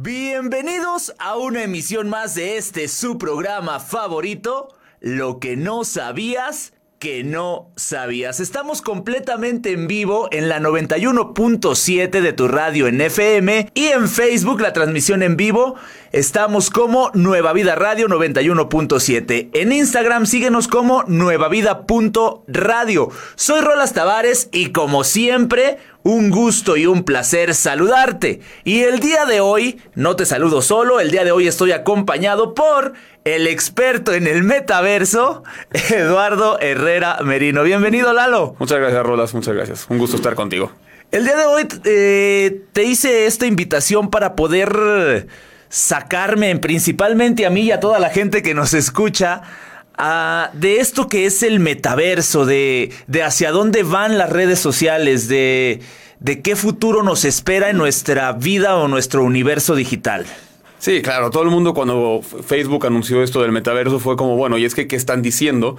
Bienvenidos a una emisión más de este su programa favorito, Lo que no sabías que no sabías. Estamos completamente en vivo en la 91.7 de tu radio en FM y en Facebook la transmisión en vivo. Estamos como Nueva Vida Radio 91.7. En Instagram síguenos como nuevavida.radio. Soy Rolas Tavares y como siempre un gusto y un placer saludarte. Y el día de hoy no te saludo solo, el día de hoy estoy acompañado por el experto en el metaverso, Eduardo Herrera Merino. Bienvenido, Lalo. Muchas gracias, Rolas, muchas gracias. Un gusto estar contigo. El día de hoy eh, te hice esta invitación para poder sacarme, principalmente a mí y a toda la gente que nos escucha, de esto que es el metaverso, de, de hacia dónde van las redes sociales, de, de qué futuro nos espera en nuestra vida o nuestro universo digital. Sí, claro, todo el mundo cuando Facebook anunció esto del metaverso fue como, bueno, y es que, ¿qué están diciendo?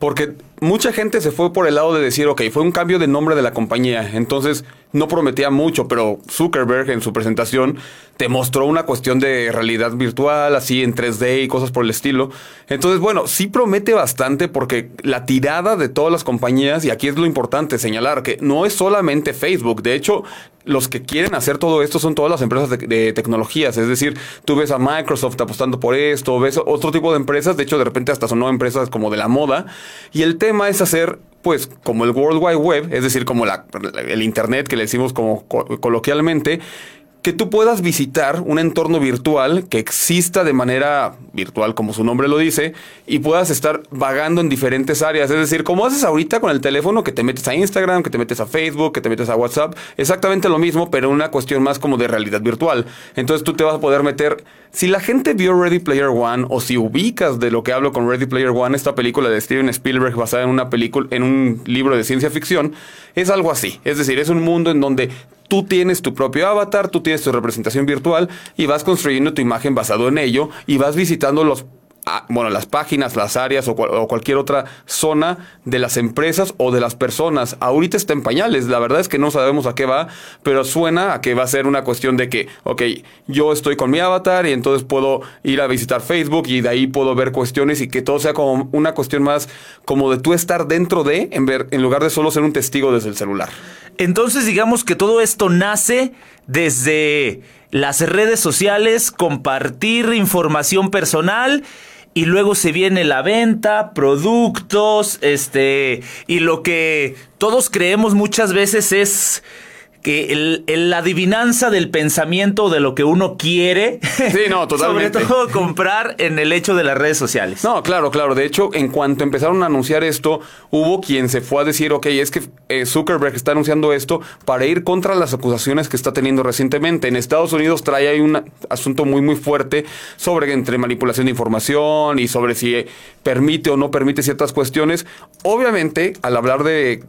Porque mucha gente se fue por el lado de decir, ok, fue un cambio de nombre de la compañía, entonces no prometía mucho, pero Zuckerberg en su presentación te mostró una cuestión de realidad virtual, así en 3D y cosas por el estilo. Entonces, bueno, sí promete bastante porque la tirada de todas las compañías, y aquí es lo importante señalar, que no es solamente Facebook, de hecho, los que quieren hacer todo esto son todas las empresas de, tecnologías. Es decir, tú ves a Microsoft apostando por esto, ves otro tipo de empresas. De hecho, de repente hasta sonó empresas como de la moda. Y el tema es hacer pues como el World Wide Web, es decir, como la, el Internet que le decimos como coloquialmente, que tú puedas visitar un entorno virtual que exista de manera virtual, como su nombre lo dice, y puedas estar vagando en diferentes áreas. Es decir, como haces ahorita con el teléfono, que te metes a Instagram, que te metes a Facebook, que te metes a WhatsApp, exactamente lo mismo, pero una cuestión más como de realidad virtual. Entonces tú te vas a poder meter. Si la gente vio Ready Player One, o si ubicas de lo que hablo con Ready Player One, esta película de Steven Spielberg basada en una película, en un libro de ciencia ficción, es algo así. Es decir, es un mundo en donde tú tienes tu propio avatar, tú tienes tu representación virtual y vas construyendo tu imagen basado en ello y vas visitando los bueno, las páginas, las áreas o, cualquier otra zona de las empresas o de las personas. Ahorita está en pañales, la verdad es que no sabemos a qué va, pero suena a que va a ser una cuestión de que, ok, yo estoy con mi avatar y entonces puedo ir a visitar Facebook y de ahí puedo ver cuestiones y que todo sea como una cuestión más como de tú estar dentro de, en, ver, en lugar de solo ser un testigo desde el celular. Entonces digamos que todo esto nace desde las redes sociales, compartir información personal y luego se viene la venta, productos, este, y lo que todos creemos muchas veces es que el, la adivinanza del pensamiento de lo que uno quiere. Sí, no, totalmente. sobre todo comprar en el hecho de las redes sociales. No, claro, claro. De hecho, en cuanto empezaron a anunciar esto, hubo quien se fue a decir, ok, es que eh, Zuckerberg está anunciando esto para ir contra las acusaciones que está teniendo recientemente. En Estados Unidos trae ahí un asunto muy, muy fuerte sobre entre manipulación de información y sobre si permite o no permite ciertas cuestiones. Obviamente, al hablar de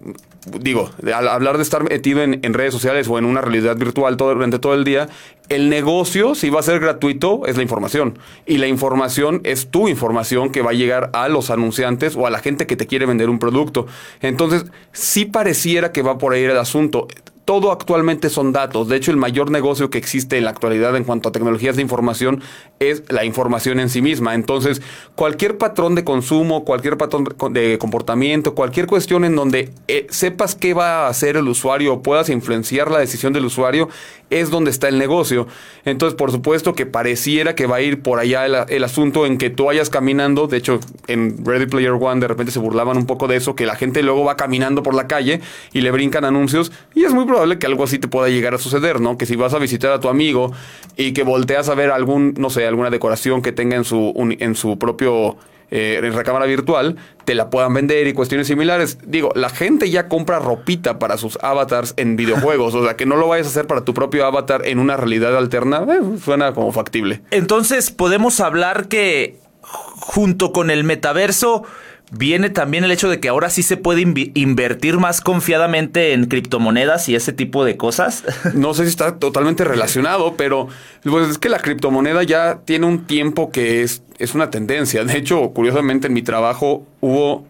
digo, al hablar de estar metido en, redes sociales o en una realidad virtual todo, durante todo el día, el negocio, si va a ser gratuito, es la información. Y la información es tu información que va a llegar a los anunciantes o a la gente que te quiere vender un producto. Entonces, sí pareciera que va por ahí el asunto todo actualmente son datos. De hecho, el mayor negocio que existe en la actualidad en cuanto a tecnologías de información es la información en sí misma. Entonces, cualquier patrón de consumo, cualquier patrón de comportamiento, cualquier cuestión en donde eh, sepas qué va a hacer el usuario o puedas influenciar la decisión del usuario, es donde está el negocio. Entonces, por supuesto que pareciera que va a ir por allá el, asunto en que tú vayas caminando. De hecho, en Ready Player One de repente se burlaban un poco de eso, que la gente luego va caminando por la calle y le brincan anuncios. Y es muy probable que algo así te pueda llegar a suceder, ¿no? Que si vas a visitar a tu amigo y que volteas a ver algún, no sé, alguna decoración que tenga en su, en su propio eh, recámara virtual, te la puedan vender y cuestiones similares. Digo, la gente ya compra ropita para sus avatars en videojuegos, o sea, que no lo vayas a hacer para tu propio avatar en una realidad alterna, eh, suena como factible. Entonces, podemos hablar que junto con el metaverso viene también el hecho de que ahora sí se puede invertir más confiadamente en criptomonedas y ese tipo de cosas. No sé si está totalmente relacionado, pero pues es que la criptomoneda ya tiene un tiempo que es, es una tendencia. De hecho, curiosamente en mi trabajo hubo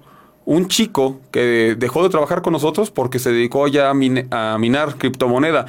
un chico que dejó de trabajar con nosotros porque se dedicó ya a, a minar criptomoneda.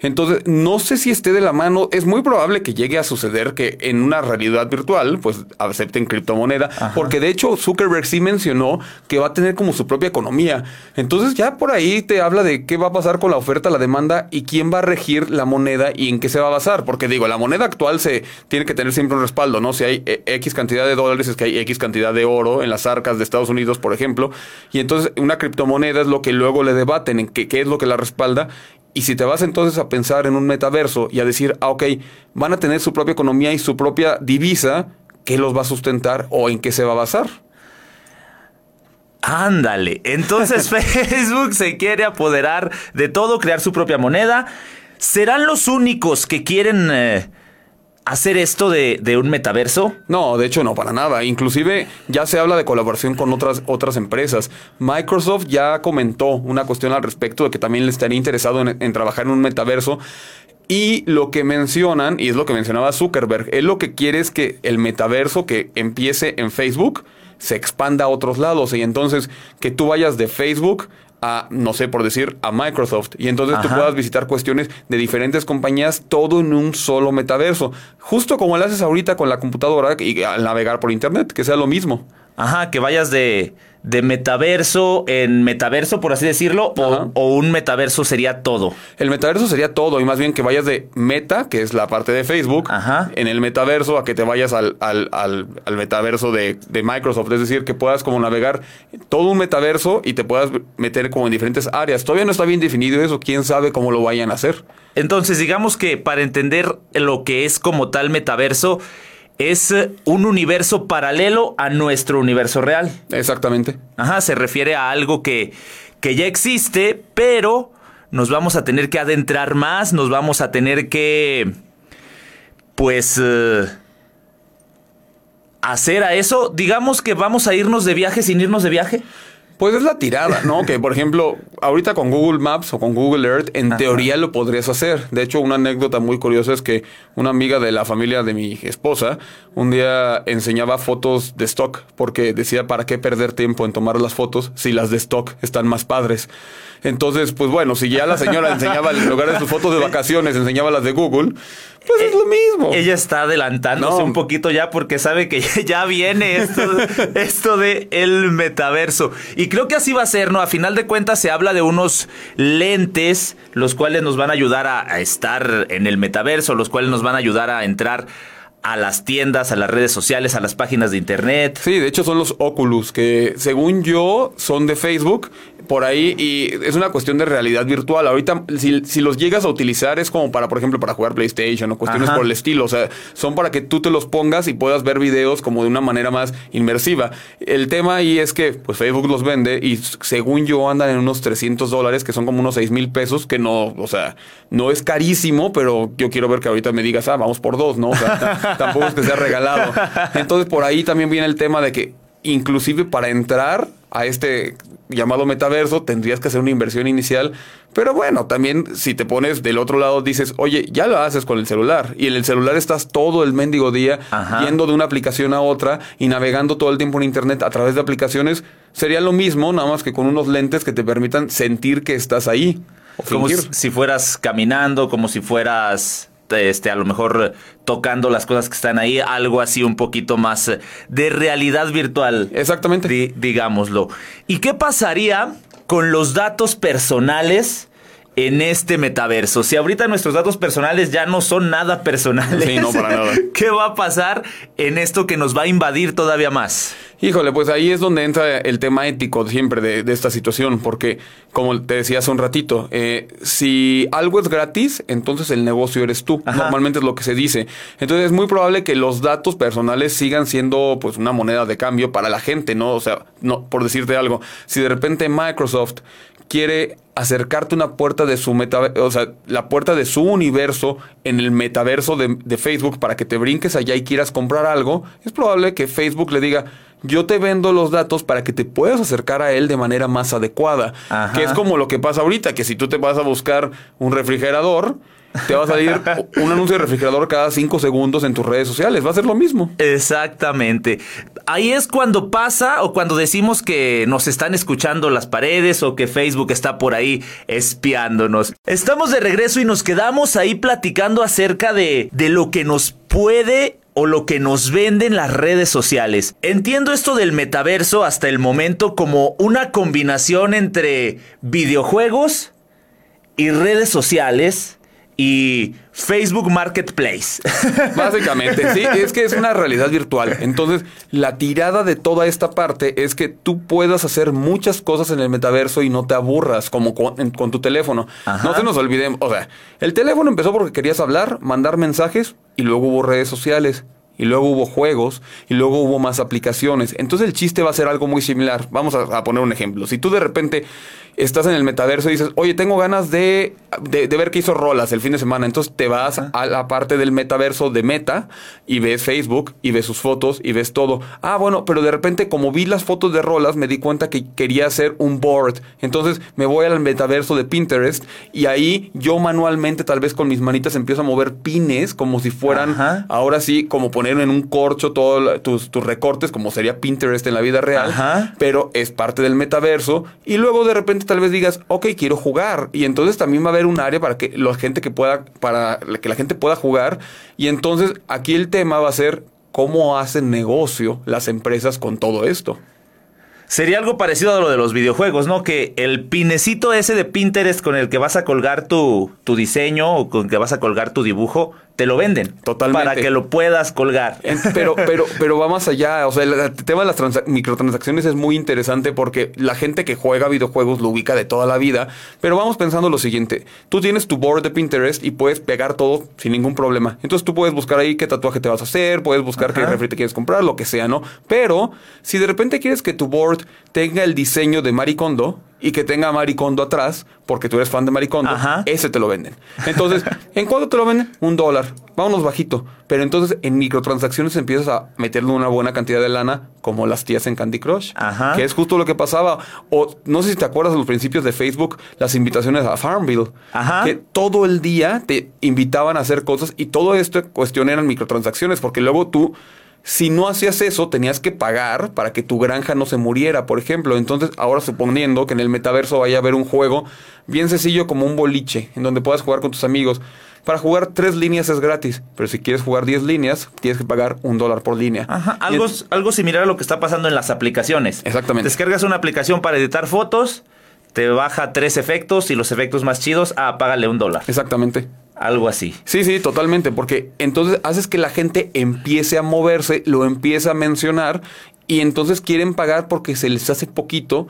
Entonces, no sé si esté de la mano. Es muy probable que llegue a suceder que en una realidad virtual, pues acepten criptomoneda. Porque de hecho, Zuckerberg sí mencionó que va a tener como su propia economía. Entonces, ya por ahí te habla de qué va a pasar con la oferta, la demanda y quién va a regir la moneda y en qué se va a basar. Porque digo, la moneda actual se tiene que tener siempre un respaldo, ¿no? Si hay eh, X cantidad de dólares, es que hay X cantidad de oro en las arcas de Estados Unidos, por ejemplo. Y entonces, una criptomoneda es lo que luego le debaten en qué, qué es lo que la respalda y si te vas entonces a pensar en un metaverso y a decir, ah, ok, van a tener su propia economía y su propia divisa, ¿qué los va a sustentar o en qué se va a basar? Ándale, entonces Facebook se quiere apoderar de todo, crear su propia moneda. ¿Serán los únicos que quieren... Eh, hacer esto de, un metaverso? No, de hecho no, para nada. Inclusive ya se habla de colaboración con otras, otras empresas. Microsoft ya comentó una cuestión al respecto de que también le estaría interesado en, en trabajar en un metaverso. Y lo que mencionan, y es lo que mencionaba Zuckerberg, él lo que quiere es que el metaverso que empiece en Facebook se expanda a otros lados. Y entonces que tú vayas de Facebook a, no sé, por decir, a Microsoft. Y entonces tú puedas visitar cuestiones de diferentes compañías, todo en un solo metaverso. Justo como lo haces ahorita con la computadora y al navegar por Internet, que sea lo mismo. Ajá, que vayas de de metaverso en metaverso, por así decirlo, o, un metaverso sería todo. El metaverso sería todo, y más bien que vayas de meta, que es la parte de Facebook, en el metaverso, a que te vayas al, al, al, metaverso de, de, Microsoft. Es decir, que puedas como navegar todo un metaverso y te puedas meter como en diferentes áreas. Todavía no está bien definido eso, quién sabe cómo lo vayan a hacer. Entonces, digamos que para entender lo que es como tal metaverso, es un universo paralelo a nuestro universo real. Exactamente. Ajá, se refiere a algo que, que ya existe, pero nos vamos a tener que adentrar más, nos vamos a tener que, pues, eh, hacer a eso. Digamos que vamos a irnos de viaje sin irnos de viaje. Pues es la tirada, ¿no? que por ejemplo, ahorita con Google Maps o con Google Earth, en teoría lo podrías hacer. De hecho, una anécdota muy curiosa es que una amiga de la familia de mi esposa un día enseñaba fotos de stock porque decía, ¿para qué perder tiempo en tomar las fotos si las de stock están más padres? Entonces, pues bueno, si ya la señora enseñaba en lugar de sus fotos de vacaciones, enseñaba las de Google, pues es lo mismo. Ella está adelantándose un poquito ya porque sabe que ya viene esto, esto de el metaverso. Y creo que así va a ser, ¿no? A final de cuentas se habla de unos lentes, los cuales nos van a ayudar a estar en el metaverso, los cuales nos van a ayudar a entrar a las tiendas, a las redes sociales, a las páginas de internet. Sí, de hecho son los Oculus, que según yo son de Facebook, por ahí, y es una cuestión de realidad virtual. Ahorita, si, los llegas a utilizar, es como para, por ejemplo, para jugar PlayStation o cuestiones por el estilo. O sea, son para que tú te los pongas y puedas ver videos como de una manera más inmersiva. El tema ahí es que, pues Facebook los vende y según yo andan en unos 300 dólares, que son como unos 6 mil pesos, que no, o sea, no es carísimo, pero yo quiero ver que ahorita me digas, ah, vamos por dos, ¿no? O sea, tampoco es que sea regalado. Entonces por ahí también viene el tema de que inclusive para entrar a este llamado metaverso tendrías que hacer una inversión inicial. Pero bueno, también si te pones del otro lado dices, oye, ya lo haces con el celular. Y en el celular estás todo el mendigo día yendo de una aplicación a otra y navegando todo el tiempo en Internet a través de aplicaciones. Sería lo mismo, nada más que con unos lentes que te permitan sentir que estás ahí. como si fueras caminando, como si fueras este, a lo mejor tocando las cosas que están ahí, algo así un poquito más de realidad virtual. Exactamente. digámoslo. ¿Y qué pasaría con los datos personales? En este metaverso. Si ahorita nuestros datos personales ya no son nada personales, sí, no, para nada. ¿qué va a pasar en esto que nos va a invadir todavía más? Híjole, pues ahí es donde entra el tema ético siempre de, esta situación, porque como te decía hace un ratito, eh, si algo es gratis, entonces el negocio eres tú. Normalmente es lo que se dice. Entonces es muy probable que los datos personales sigan siendo pues una moneda de cambio para la gente, ¿no? O sea, no, por decirte algo, si de repente Microsoft quiere acercarte una puerta de su meta, o sea, la puerta de su universo en el metaverso de, de, Facebook para que te brinques allá y quieras comprar algo, es probable que Facebook le diga, yo te vendo los datos para que te puedas acercar a él de manera más adecuada. Ajá. Que es como lo que pasa ahorita, que si tú te vas a buscar un refrigerador, te va a salir un anuncio de refrigerador cada cinco segundos en tus redes sociales. Va a ser lo mismo. Exactamente. Ahí es cuando pasa o cuando decimos que nos están escuchando las paredes o que Facebook está por ahí espiándonos. Estamos de regreso y nos quedamos ahí platicando acerca de, de lo que nos puede o lo que nos venden las redes sociales. Entiendo esto del metaverso hasta el momento como una combinación entre videojuegos y redes sociales y Facebook Marketplace. Básicamente, sí, es que es una realidad virtual. Entonces, la tirada de toda esta parte es que tú puedas hacer muchas cosas en el metaverso y no te aburras, como con, en- con tu teléfono. Ajá. No se nos olvidemos, o sea, el teléfono empezó porque querías hablar, mandar mensajes y luego hubo redes sociales. Y luego hubo juegos y luego hubo más aplicaciones. Entonces el chiste va a ser algo muy similar. Vamos a, a poner un ejemplo. Si tú de repente estás en el metaverso y dices, oye, tengo ganas de, de, de ver qué hizo Rolas el fin de semana. Entonces te vas a la parte del metaverso de Meta y ves Facebook y ves sus fotos y ves todo. Ah, bueno, pero de repente como vi las fotos de Rolas me di cuenta que quería hacer un board. Entonces me voy al metaverso de Pinterest y ahí yo manualmente tal vez con mis manitas empiezo a mover pines como si fueran Ajá. ahora sí como poner en un corcho todos tus, tus recortes como sería Pinterest en la vida real. Ajá. Pero es parte del metaverso y luego de repente tal vez digas, ok, quiero jugar. Y entonces también va a haber un área para que la gente que pueda, para que la gente pueda jugar. Y entonces aquí el tema va a ser cómo hacen negocio las empresas con todo esto. Sería algo parecido a lo de los videojuegos, ¿no? Que el pinecito ese de Pinterest con el que vas a colgar tu, tu diseño o con el que vas a colgar tu dibujo, te lo venden. Totalmente. Para que lo puedas colgar. Pero, pero, pero va más allá. O sea, el, tema de las transa- microtransacciones es muy interesante porque la gente que juega videojuegos lo ubica de toda la vida. Pero vamos pensando lo siguiente. Tú tienes tu board de Pinterest y puedes pegar todo sin ningún problema. Entonces tú puedes buscar ahí qué tatuaje te vas a hacer, puedes buscar qué refri te quieres comprar, lo que sea, ¿no? Pero si de repente quieres que tu board tenga el diseño de Maricondo y que tenga Maricondo atrás, porque tú eres fan de Maricondo, ese te lo venden. Entonces, ¿en cuánto te lo venden? Un dólar. Vámonos bajito. Pero entonces en microtransacciones empiezas a meterle una buena cantidad de lana, como las tías en Candy Crush. Ajá. Que es justo lo que pasaba. O no sé si te acuerdas de los principios de Facebook, las invitaciones a Farmville. Ajá. Que todo el día te invitaban a hacer cosas y todo esto cuestión eran microtransacciones, porque luego tú. Si no hacías eso, tenías que pagar para que tu granja no se muriera, por ejemplo. Entonces, ahora suponiendo que en el metaverso vaya a haber un juego bien sencillo como un boliche, en donde puedas jugar con tus amigos. Para jugar tres líneas es gratis, pero si quieres jugar diez líneas, tienes que pagar un dólar por línea. Ajá, algo, algo similar a lo que está pasando en las aplicaciones. Exactamente. Descargas una aplicación para editar fotos, te baja tres efectos y los efectos más chidos, ah, págale un dólar. Exactamente. Algo así. Sí, sí, totalmente, porque entonces haces que la gente empiece a moverse, lo empieza a mencionar y entonces quieren pagar porque se les hace poquito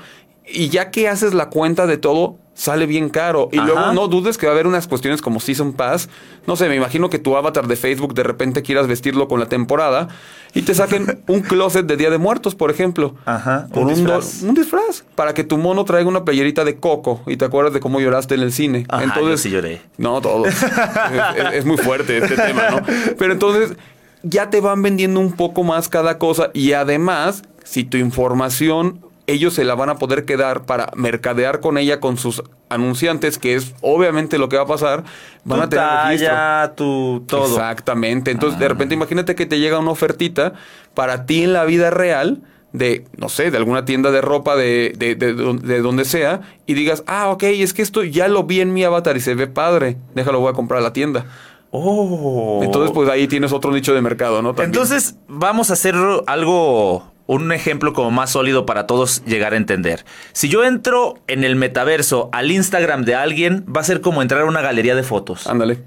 y ya que haces la cuenta de todo, sale bien caro. Y Ajá. luego no dudes que va a haber unas cuestiones como Season Pass. No sé, me imagino que tu avatar de Facebook de repente quieras vestirlo con la temporada y te saquen un closet de Día de Muertos, por ejemplo. Ajá, Por un disfraz. un disfraz. Para que tu mono traiga una playerita de coco y te acuerdas de cómo lloraste en el cine. Ajá, entonces, yo sí lloré. no, todos. es, es- es muy fuerte este tema, ¿no? Pero entonces ya te van vendiendo un poco más cada cosa y además, si tu información ellos se la van a poder quedar para mercadear con ella con sus anunciantes, que es obviamente lo que va a pasar, van tu a tener registro. talla, tu todo. Exactamente. Entonces, de repente, imagínate que te llega una ofertita para ti en la vida real de, no sé, de alguna tienda de ropa de, de, de, don- de donde sea y digas, ah, ok, es que esto ya lo vi en mi avatar y se ve padre, déjalo, voy a comprar a la tienda. Oh. Entonces, pues ahí tienes otro nicho de mercado, ¿no? También. Entonces, vamos a hacer algo, un ejemplo como más sólido para todos llegar a entender. Si yo entro en el metaverso al Instagram de alguien, va a ser como entrar a una galería de fotos. Ándale.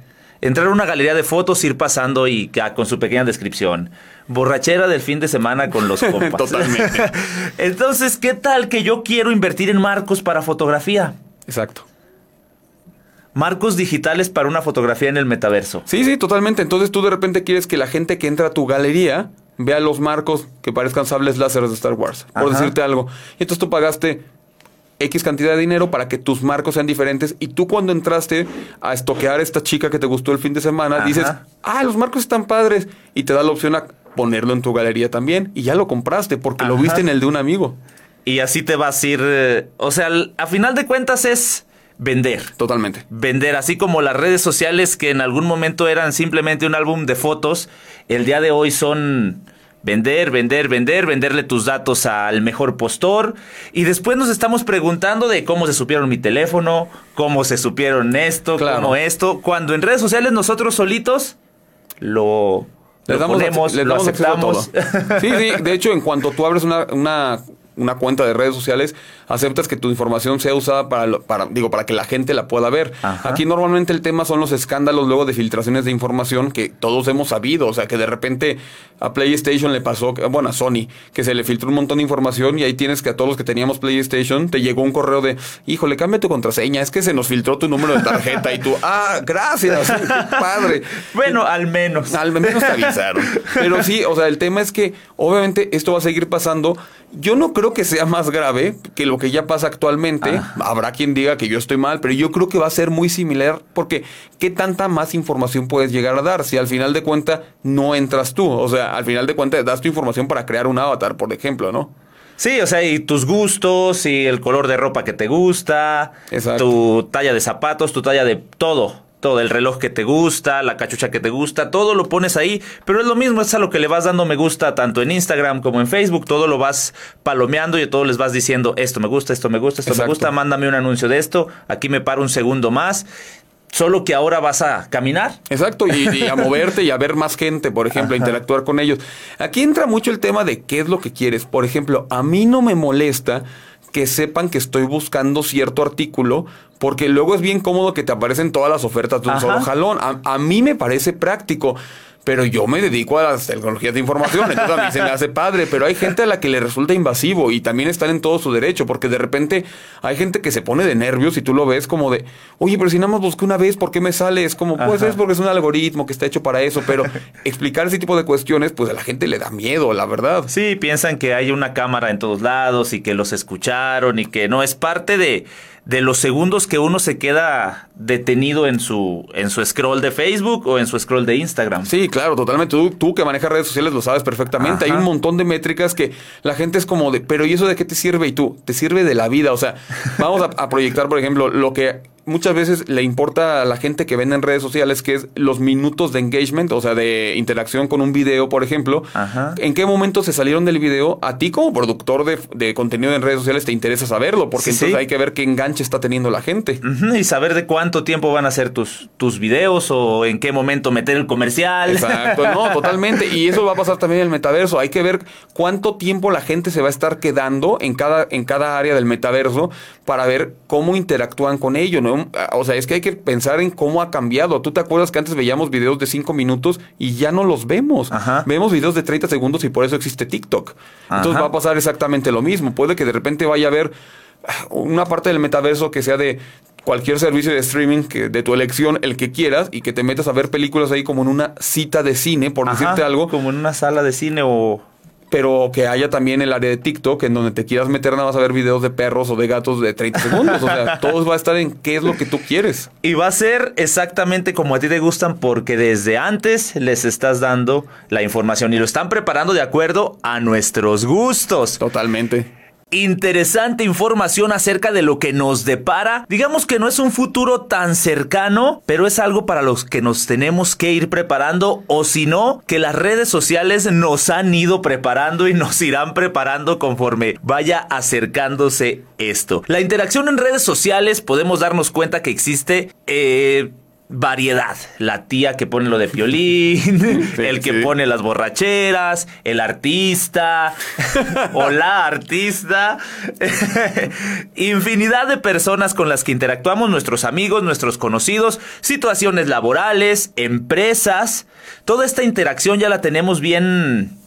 Entrar a una galería de fotos, ir pasando y con su pequeña descripción. Borrachera del fin de semana con los compas. Totalmente. Entonces, ¿qué tal que yo quiero invertir en marcos para fotografía? Exacto. Marcos digitales para una fotografía en el metaverso. Sí, sí, totalmente. Entonces tú de repente quieres que la gente que entra a tu galería vea los marcos que parezcan sables láseres de Star Wars, por Ajá. decirte algo. Y entonces tú pagaste X cantidad de dinero para que tus marcos sean diferentes y tú cuando entraste a estoquear a esta chica que te gustó el fin de semana, Ajá. dices, ah, los marcos están padres y te da la opción a ponerlo en tu galería también. Y ya lo compraste porque lo viste en el de un amigo. Y así te vas a ir. eh, O sea, al- a final de cuentas es vender. Totalmente. Vender, así como las redes sociales que en algún momento eran simplemente un álbum de fotos, el día de hoy son vender, vender, vender, venderle tus datos al mejor postor. Y después nos estamos preguntando de cómo se supieron mi teléfono, cómo se supieron esto, Claro. cómo esto. Cuando en redes sociales nosotros solitos lo, damos, ponemos, lo damos todo. aceptamos. Sí, sí. De hecho, en cuanto tú abres una, una, una cuenta de redes sociales, aceptas que tu información sea usada para, para, digo, para que la gente la pueda ver. Ajá. Aquí normalmente el tema son los escándalos luego de filtraciones de información que todos hemos sabido. O sea, que de repente a PlayStation le pasó, bueno, a Sony, que se le filtró un montón de información y ahí tienes que a todos los que teníamos PlayStation te llegó un correo de, híjole, cambia tu contraseña, es que se nos filtró tu número de tarjeta y tú, ah, gracias, padre. bueno, al menos. Al menos te avisaron. Pero sí, o sea, el tema es que obviamente esto va a seguir pasando. Yo no creo que sea más grave que lo que ya pasa actualmente. Habrá quien diga que yo estoy mal, pero yo creo que va a ser muy similar porque ¿qué tanta más información puedes llegar a dar si al final de cuentas no entras tú? O sea, al final de cuentas das tu información para crear un avatar, por ejemplo, ¿no? Sí, o sea, y tus gustos, y el color de ropa que te gusta, Exacto. tu talla de zapatos, tu talla de todo. Todo, el reloj que te gusta, la cachucha que te gusta, todo lo pones ahí, pero es lo mismo, es a lo que le vas dando me gusta tanto en Instagram como en Facebook, todo lo vas palomeando y a todo les vas diciendo, esto me gusta, esto me gusta, esto Exacto. me gusta, mándame un anuncio de esto, aquí me paro un segundo más, solo que ahora vas a caminar. Exacto, y, y a moverte y a ver más gente, por ejemplo, a interactuar con ellos. Aquí entra mucho el tema de qué es lo que quieres. Por ejemplo, a mí no me molesta que sepan que estoy buscando cierto artículo, porque luego es bien cómodo que te aparecen todas las ofertas de un Ajá. solo jalón. A, a mí me parece práctico. Pero yo me dedico a las tecnologías de información, entonces a mí se me hace padre, pero hay gente a la que le resulta invasivo y también están en todo su derecho, porque de repente hay gente que se pone de nervios y tú lo ves como de, oye, pero si nada más busqué una vez, ¿por qué me sale? Es como, pues Ajá. es porque es un algoritmo que está hecho para eso, pero explicar ese tipo de cuestiones, pues a la gente le da miedo, la verdad. Sí, piensan que hay una cámara en todos lados y que los escucharon y que no es parte de, de los segundos que uno se queda detenido en su, en su scroll de Facebook o en su scroll de Instagram. Sí, claro, totalmente. Tú, tú que manejas redes sociales lo sabes perfectamente. Ajá. Hay un montón de métricas que la gente es como de, pero ¿y eso de qué te sirve? Y tú, te sirve de la vida. O sea, vamos a, a proyectar, por ejemplo, lo que muchas veces le importa a la gente que vende en redes sociales, que es los minutos de engagement, o sea, de interacción con un video, por ejemplo. Ajá. ¿En qué momento se salieron del video? A ti como productor de, de contenido en redes sociales te interesa saberlo, porque Sí, entonces sí. hay que ver qué enganche está teniendo la gente. Y saber de cuánto tiempo van a ser tus, tus videos o en qué momento meter el comercial. Exacto, no, totalmente. Y eso va a pasar también en el metaverso. Hay que ver cuánto tiempo la gente se va a estar quedando en cada, en cada área del metaverso para ver cómo interactúan con ello, ¿no? O sea, es que hay que pensar en cómo ha cambiado. ¿Tú te acuerdas que antes veíamos videos de 5 minutos y ya no los vemos? Ajá. Vemos videos de 30 segundos y por eso existe TikTok. Entonces va a pasar exactamente lo mismo. Puede que de repente vaya a haber una parte del metaverso que sea de cualquier servicio de streaming que, de tu elección, el que quieras, y que te metas a ver películas ahí como en una cita de cine, por Ajá, decirte algo, Como en una sala de cine o... pero que haya también el área de TikTok en donde te quieras meter nada más a ver videos de perros o de gatos de 30 segundos. O sea, todo va a estar en qué es lo que tú quieres. Y va a ser exactamente como a ti te gustan porque desde antes les estás dando la información y lo están preparando de acuerdo a nuestros gustos. Totalmente. Interesante información acerca de lo que nos depara. Digamos que no es un futuro tan cercano, pero es algo para los que nos tenemos que ir preparando o si no, que las redes sociales nos han ido preparando y nos irán preparando conforme vaya acercándose esto. La interacción en redes sociales podemos darnos cuenta que existe... eh, variedad. La tía que pone lo de violín, Sí, el que sí. pone las borracheras, el artista o la artista. Infinidad de personas con las que interactuamos, nuestros amigos, nuestros conocidos, situaciones laborales, empresas. Toda esta interacción ya la tenemos bien,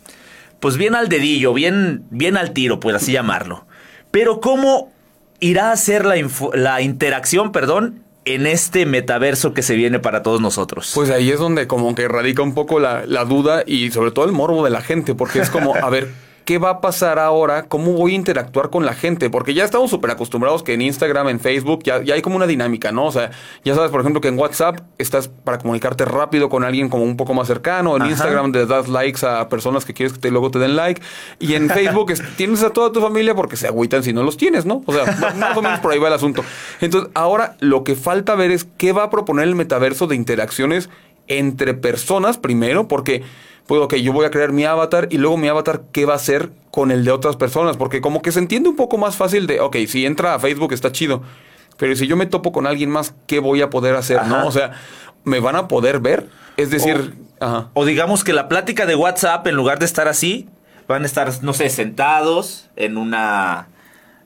pues bien al dedillo, bien, bien al tiro, por así llamarlo. Pero ¿cómo irá a ser la, la interacción, perdón, en este metaverso que se viene para todos nosotros? Pues ahí es donde como que radica un poco la, la duda y sobre todo el morbo de la gente, porque es como, a ver, ¿qué va a pasar ahora? ¿Cómo voy a interactuar con la gente? Porque ya estamos súper acostumbrados que en Instagram, en Facebook, ya, ya hay como una dinámica, ¿no? O sea, ya sabes, por ejemplo, que en WhatsApp estás para comunicarte rápido con alguien como un poco más cercano. En Instagram le das likes a personas que quieres que te, luego te den like. Y en Facebook tienes a toda tu familia porque se agüitan si no los tienes, ¿no? O sea, más o menos por ahí va el asunto. Entonces, ahora lo que falta ver es qué va a proponer el metaverso de interacciones entre personas primero, porque pues ok, yo voy a crear mi avatar y luego mi avatar, ¿qué va a hacer con el de otras personas? Porque como que se entiende un poco más fácil de, ok, si entra a Facebook está chido, pero si yo me topo con alguien más, ¿qué voy a poder hacer? ¿No? O sea, ¿me van a poder ver? Es decir, o, o digamos que la plática de WhatsApp, en lugar de estar así, van a estar, no sé, sentados en una,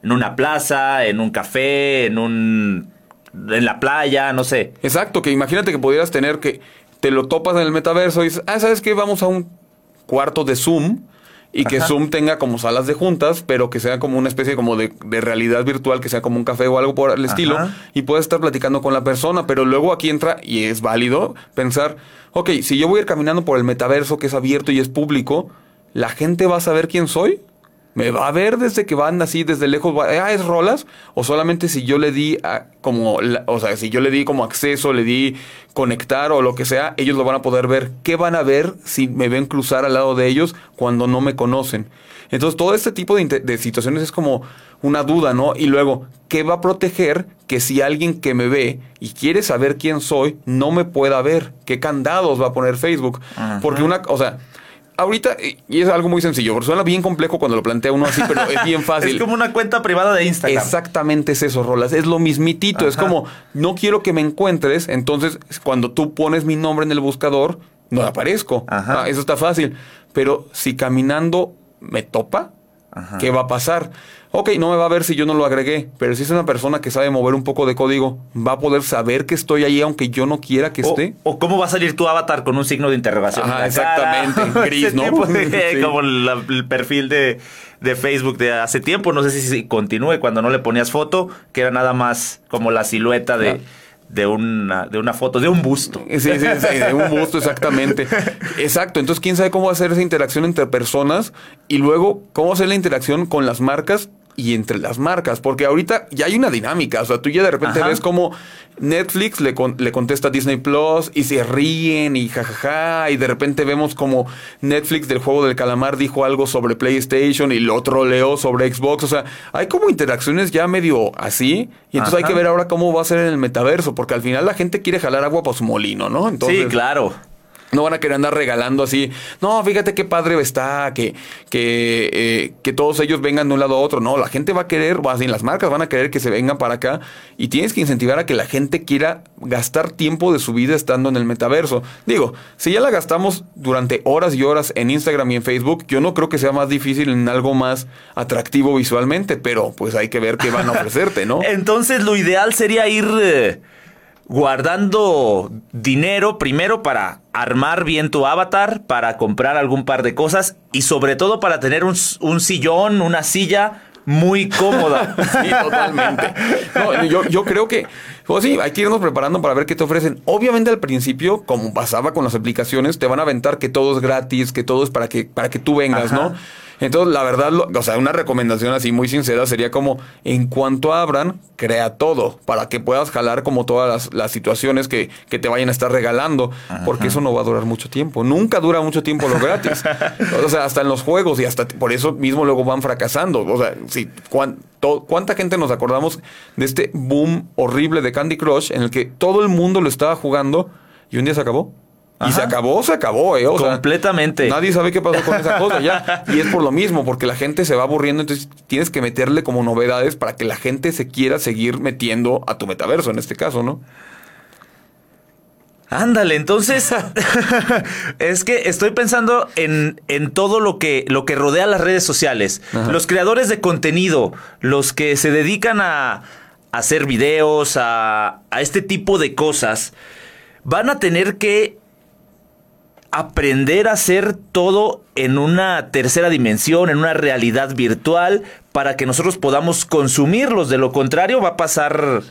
en una plaza, en un café, en un en la playa, no sé. Exacto, que imagínate que pudieras tener que te lo topas en el metaverso y dices, ah, ¿sabes qué? Vamos a un cuarto de Zoom y que Zoom tenga como salas de juntas, pero que sea como una especie como de, realidad virtual, que sea como un café o algo por el estilo, y puedes estar platicando con la persona, pero luego aquí entra, y es válido, pensar, ok, si yo voy a ir caminando por el metaverso que es abierto y es público, ¿la gente va a saber quién soy? ¿Me va a ver desde que van así desde lejos? Ah, es rolas. O solamente si yo le di como, o sea, si yo le di como acceso, le di conectar o lo que sea, ellos lo van a poder ver. ¿Qué van a ver si me ven cruzar al lado de ellos cuando no me conocen? Entonces, todo este tipo de, de situaciones es como una duda, ¿no? Y luego, ¿qué va a proteger que si alguien que me ve y quiere saber quién soy, no me pueda ver? ¿Qué candados va a poner Facebook? Porque una, o sea, ahorita, y es algo muy sencillo, suena bien complejo cuando lo plantea uno así, pero es bien fácil. es como una cuenta privada de Instagram. Exactamente es eso, Rolas. Es lo mismitito. Es como, no quiero que me encuentres, entonces cuando tú pones mi nombre en el buscador, no aparezco. Ah, eso está fácil. Pero si caminando me topa, ¿qué va a pasar? Ok, no me va a ver si yo no lo agregué, pero si es una persona que sabe mover un poco de código, va a poder saber que estoy ahí aunque yo no quiera que esté. O cómo va a salir tu avatar con un signo de interrogación. exactamente, gris, ¿no? Como el perfil de, de, Facebook de hace tiempo, no sé si, continúe cuando no le ponías foto, que era nada más como la silueta de de una, de una foto, de un busto. Sí, sí, sí, de un busto, exactamente. Exacto. Entonces, quién sabe cómo hacer esa interacción entre personas y luego cómo hacer la interacción con las marcas y entre las marcas, porque ahorita ya hay una dinámica, o sea, tú ya de repente ves como Netflix le, le contesta a Disney Plus y se ríen y jajaja, y de repente vemos como Netflix del juego del calamar dijo algo sobre PlayStation y lo troleó sobre Xbox, o sea, hay como interacciones ya medio así, y entonces hay que ver ahora cómo va a ser en el metaverso, porque al final la gente quiere jalar agua para su molino, ¿no? Entonces, sí, claro. No van a querer andar regalando así. No, fíjate qué padre está, que, que, eh, que todos ellos vengan de un lado a otro. No, la gente va a querer, va así, las marcas van a querer que se vengan para acá. Y tienes que incentivar a que la gente quiera gastar tiempo de su vida estando en el metaverso. Digo, si ya la gastamos durante horas y horas en Instagram y en Facebook, yo no creo que sea más difícil en algo más atractivo visualmente, pero pues hay que ver qué van a ofrecerte, ¿no? Entonces lo ideal sería ir... Eh, guardando dinero primero para armar bien tu avatar, para comprar algún par de cosas y sobre todo para tener un, sillón, una silla muy cómoda. sí, totalmente. yo, yo creo que, pues sí, hay que irnos preparando para ver qué te ofrecen. Obviamente al principio, como pasaba con las aplicaciones, te van a aventar que todo es gratis, que todo es para que, para que tú vengas, ¿no? Entonces, la verdad, o sea, una recomendación así muy sincera sería como, en cuanto abran, crea todo, para que puedas jalar como todas las, situaciones que, que, te vayan a estar regalando, porque eso no va a durar mucho tiempo. Nunca dura mucho tiempo lo gratis. o sea, hasta en los juegos y hasta por eso mismo luego van fracasando. O sea, si, ¿cuánta gente nos acordamos de este boom horrible de Candy Crush en el que todo el mundo lo estaba jugando y un día se acabó? Y se acabó, se acabó, ¿eh? Completamente. nadie sabe qué pasó con esa cosa ya. Y es por lo mismo, porque la gente se va aburriendo, entonces tienes que meterle como novedades para que la gente se quiera seguir metiendo a tu metaverso, en este caso, ¿no? Ándale, entonces es que estoy pensando en, en, todo lo que, lo que rodea las redes sociales. Los creadores de contenido, los que se dedican a, hacer videos, a, a este tipo de cosas, van a tener que aprender a hacer todo en una tercera dimensión, en una realidad virtual, para que nosotros podamos consumirlos. De lo contrario, va a pasar,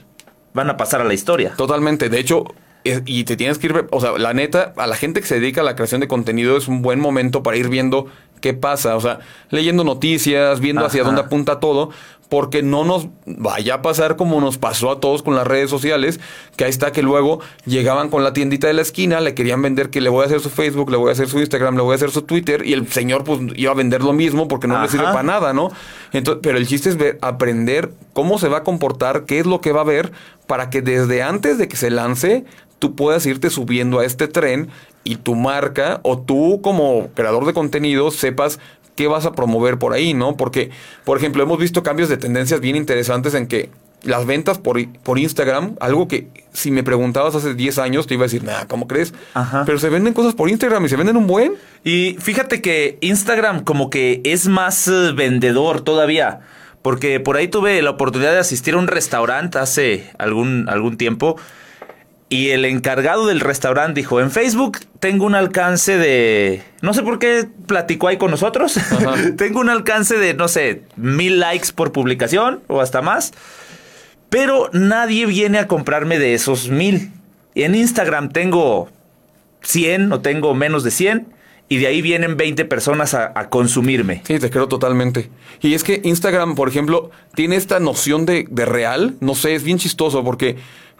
van a pasar a la historia. Totalmente. De hecho, y te tienes que ir, o sea, la neta, a la gente que se dedica a la creación de contenido es un buen momento para ir viendo qué pasa, o sea, leyendo noticias, viendo hacia dónde apunta todo, porque no nos vaya a pasar como nos pasó a todos con las redes sociales, que ahí está que luego llegaban con la tiendita de la esquina, le querían vender que le voy a hacer su Facebook, le voy a hacer su Instagram, le voy a hacer su Twitter, y el señor pues iba a vender lo mismo porque no le sirve para nada, ¿no? Entonces, pero el chiste es ver- aprender cómo se va a comportar, qué es lo que va a ver, para que desde antes de que se lance, tú puedas irte subiendo a este tren y tu marca o tú como creador de contenido sepas qué vas a promover por ahí, ¿no? Porque, por ejemplo, hemos visto cambios de tendencias bien interesantes en que las ventas por, por Instagram, algo que si me preguntabas hace 10 años te iba a decir, nada, ¿cómo crees? Ajá. Pero se venden cosas por Instagram y se venden un buen. Y fíjate que Instagram como que es más eh, vendedor todavía. Porque por ahí tuve la oportunidad de asistir a un restaurante hace algún, algún tiempo. Y el encargado del restaurante dijo, en Facebook tengo un alcance de... No sé por qué platicó ahí con nosotros. tengo un alcance de, no sé, mil likes por publicación o hasta más. Pero nadie viene a comprarme de esos mil. En Instagram tengo 100 o tengo menos de 100 y de ahí vienen 20 personas a, a consumirme. Sí, te creo totalmente. Y es que Instagram, por ejemplo, tiene esta noción de, de real. No sé, es bien chistoso porque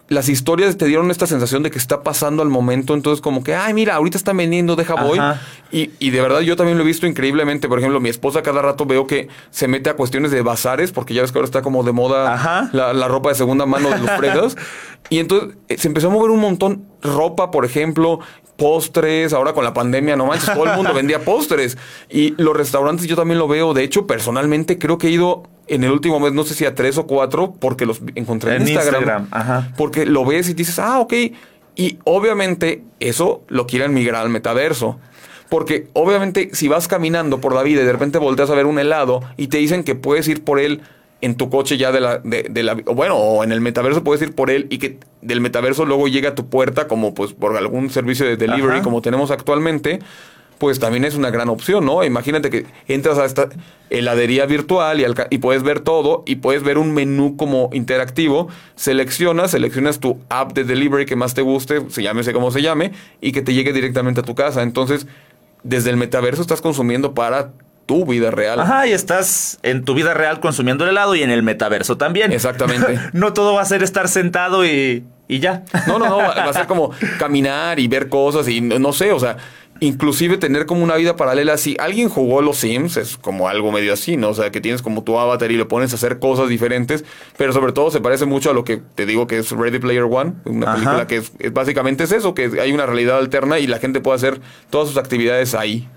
las historias te dieron esta sensación de que está pasando al momento. Entonces, como que, ay, mira, ahorita están vendiendo, deja voy. Y, y de verdad, yo también lo he visto increíblemente. Por ejemplo, mi esposa cada rato veo que se mete a cuestiones de bazares, porque ya ves que ahora está como de moda la, la ropa de segunda mano de los fresas. y entonces eh, se empezó a mover un montón. Ropa, por ejemplo, postres. Ahora con la pandemia, no manches, todo el mundo vendía postres. Y los restaurantes yo también lo veo. De hecho, personalmente creo que he ido en el último mes, no sé si a tres o cuatro, porque los encontré en, En Instagram. Instagram, ajá. Porque lo ves y dices, ah, ok. Y obviamente eso lo quieren migrar al metaverso. Porque obviamente si vas caminando por la vida y de repente volteas a ver un helado y te dicen que puedes ir por él en tu coche ya de la, de, de la o bueno, o en el metaverso puedes ir por él y que del metaverso luego llega a tu puerta como pues por algún servicio de delivery Ajá. como tenemos actualmente, pues también es una gran opción, ¿no? Imagínate que entras a esta heladería virtual y puedes ver todo y puedes ver un menú como interactivo, seleccionas, seleccionas tu app de delivery que más te guste, se llámese como se llame, y que te llegue directamente a tu casa. Entonces, desde el metaverso estás consumiendo para tu vida real. Ajá, y estás en tu vida real consumiendo el helado y en el metaverso también. Exactamente. no todo va a ser estar sentado y, y ya. No, no, no, va a ser como caminar y ver cosas y no, no sé, o sea, inclusive tener como una vida paralela. Si alguien jugó los Sims, es como algo medio así, ¿no? O sea, que tienes como tu avatar y le pones a hacer cosas diferentes, pero sobre todo se parece mucho a lo que te digo que es Ready Player One, una Ajá. película que es, es- básicamente es eso, que hay una realidad alterna y la gente puede hacer todas sus actividades ahí.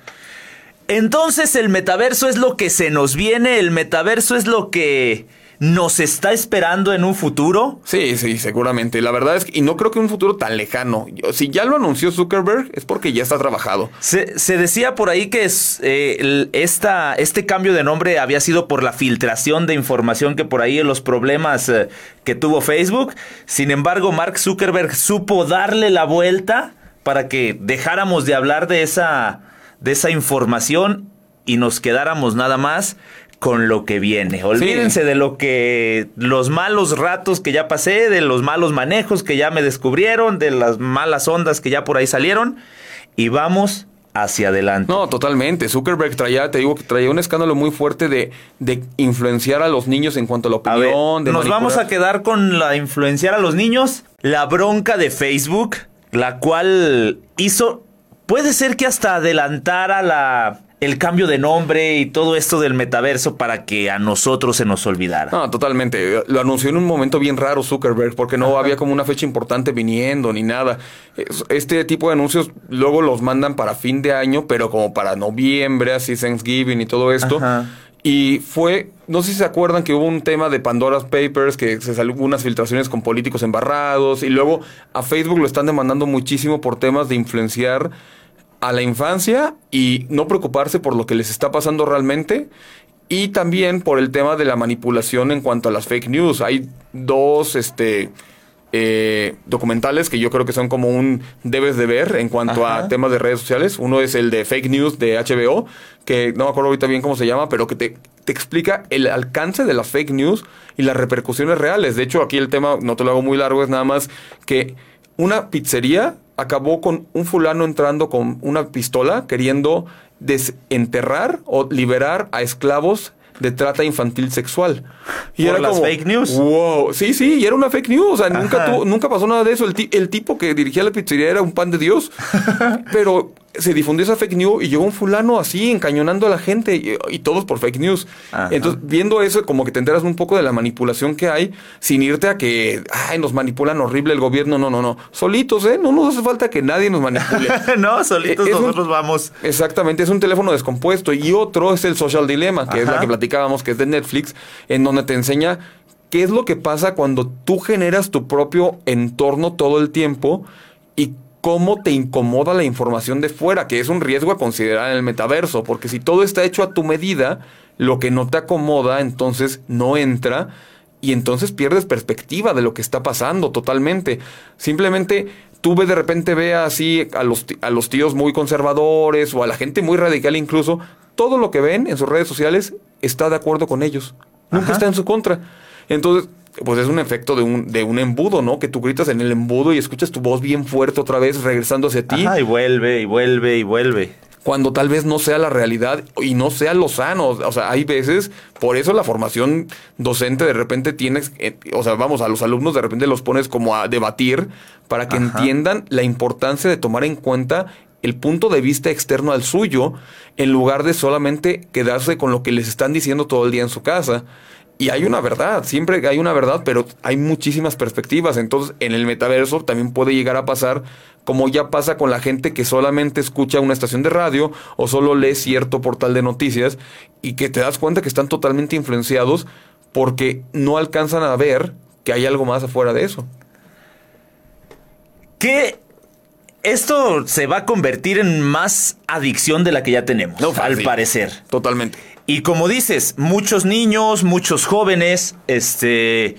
Entonces el metaverso es lo que se nos viene, el metaverso es lo que nos está esperando en un futuro. Sí, sí, seguramente. La verdad es que, y no creo que un futuro tan lejano. Yo- Si ya lo anunció Zuckerberg, es porque ya está trabajado. Se, se decía por ahí que es, eh, el- esta, este cambio de nombre había sido por la filtración de información que por ahí los problemas eh, que tuvo Facebook. Sin embargo, Mark Zuckerberg supo darle la vuelta para que dejáramos de hablar de esa, de esa información y nos quedáramos nada más con lo que viene. Olvídense de lo que los malos ratos que ya pasé, de los malos manejos que ya me descubrieron, de las malas ondas que ya por ahí salieron y vamos hacia adelante. No, totalmente. Zuckerberg traía, te digo, que traía un escándalo muy fuerte de, de influenciar a los niños en cuanto a la A ver, opinión. de nos vamos a quedar con la influenciar a los niños, la bronca de Facebook, la cual hizo, puede ser que hasta adelantara la el cambio de nombre y todo esto del metaverso para que a nosotros se nos olvidara. No, totalmente. Lo anunció en un momento bien raro Zuckerberg, porque no había como una fecha importante viniendo ni nada. Es- Este tipo de anuncios luego los mandan para fin de año, pero como para noviembre, así Thanksgiving y todo esto. Ajá. Y fue, no sé si se acuerdan que hubo un tema de Pandora's Papers, que se salió unas filtraciones con políticos embarrados, y luego a Facebook lo están demandando muchísimo por temas de influenciar a la infancia y no preocuparse por lo que les está pasando realmente. Y también por el tema de la manipulación en cuanto a las fake news. Hay dos este, eh, documentales que yo creo que son como un debes de ver en cuanto Ajá. a temas de redes sociales. Uno es el de fake news de HBO, que no me acuerdo ahorita bien cómo se llama, pero que te, te explica el alcance de las fake news y las repercusiones reales. De hecho, aquí el tema, no te lo hago muy largo, es nada más que una pizzería acabó con un fulano entrando con una pistola queriendo desenterrar o liberar a esclavos de trata infantil sexual. Y ¿Por era las fake news? Wow, sí, sí, y era una fake news. O sea, nunca, nunca pasó nada de eso. El, el, tipo que dirigía la pizzería era un pan de Dios. pero se difundió esa fake news y llegó un fulano así encañonando a la gente y, todos por fake news. Entonces, viendo eso, como que te enteras un poco de la manipulación que hay sin irte a que, ay, nos manipulan horrible el gobierno. No, no, no. Solitos, ¿eh? No nos hace falta que nadie nos manipule. no, solitos nosotros vamos. Exactamente, es un teléfono descompuesto. Y otro es el Social Dilemma, que es la que platicábamos, que es de Netflix, en donde te enseña qué es lo que pasa cuando tú generas tu propio entorno todo el tiempo y cómo te incomoda la información de fuera, que es un riesgo a considerar en el metaverso, porque si todo está hecho a tu medida, lo que no te acomoda entonces no entra y entonces pierdes perspectiva de lo que está pasando totalmente. Simplemente tú de repente ve así a los, a los tíos muy conservadores o a la gente muy radical incluso, todo lo que ven en sus redes sociales está de acuerdo con ellos. Nunca está en su contra. Entonces, pues es un efecto de un, de un embudo, ¿no? Que tú gritas en el embudo y escuchas tu voz bien fuerte otra vez regresando hacia ti. y vuelve, y vuelve, y vuelve. Cuando tal vez no sea la realidad y no sea lo sano. O sea, hay veces, por eso la formación docente de repente tienes, eh, o sea, vamos, a los alumnos de repente los pones como a debatir para que entiendan la importancia de tomar en cuenta el punto de vista externo al suyo en lugar de solamente quedarse con lo que les están diciendo todo el día en su casa. Y hay una verdad, siempre hay una verdad, pero hay muchísimas perspectivas. Entonces, en el metaverso también puede llegar a pasar como ya pasa con la gente que solamente escucha una estación de radio o solo lee cierto portal de noticias y que te das cuenta que están totalmente influenciados porque no alcanzan a ver que hay algo más afuera de eso. ¿Qué esto se va a convertir en más adicción de la que ya tenemos, al parecer. Totalmente. Y como dices, muchos niños, muchos jóvenes, este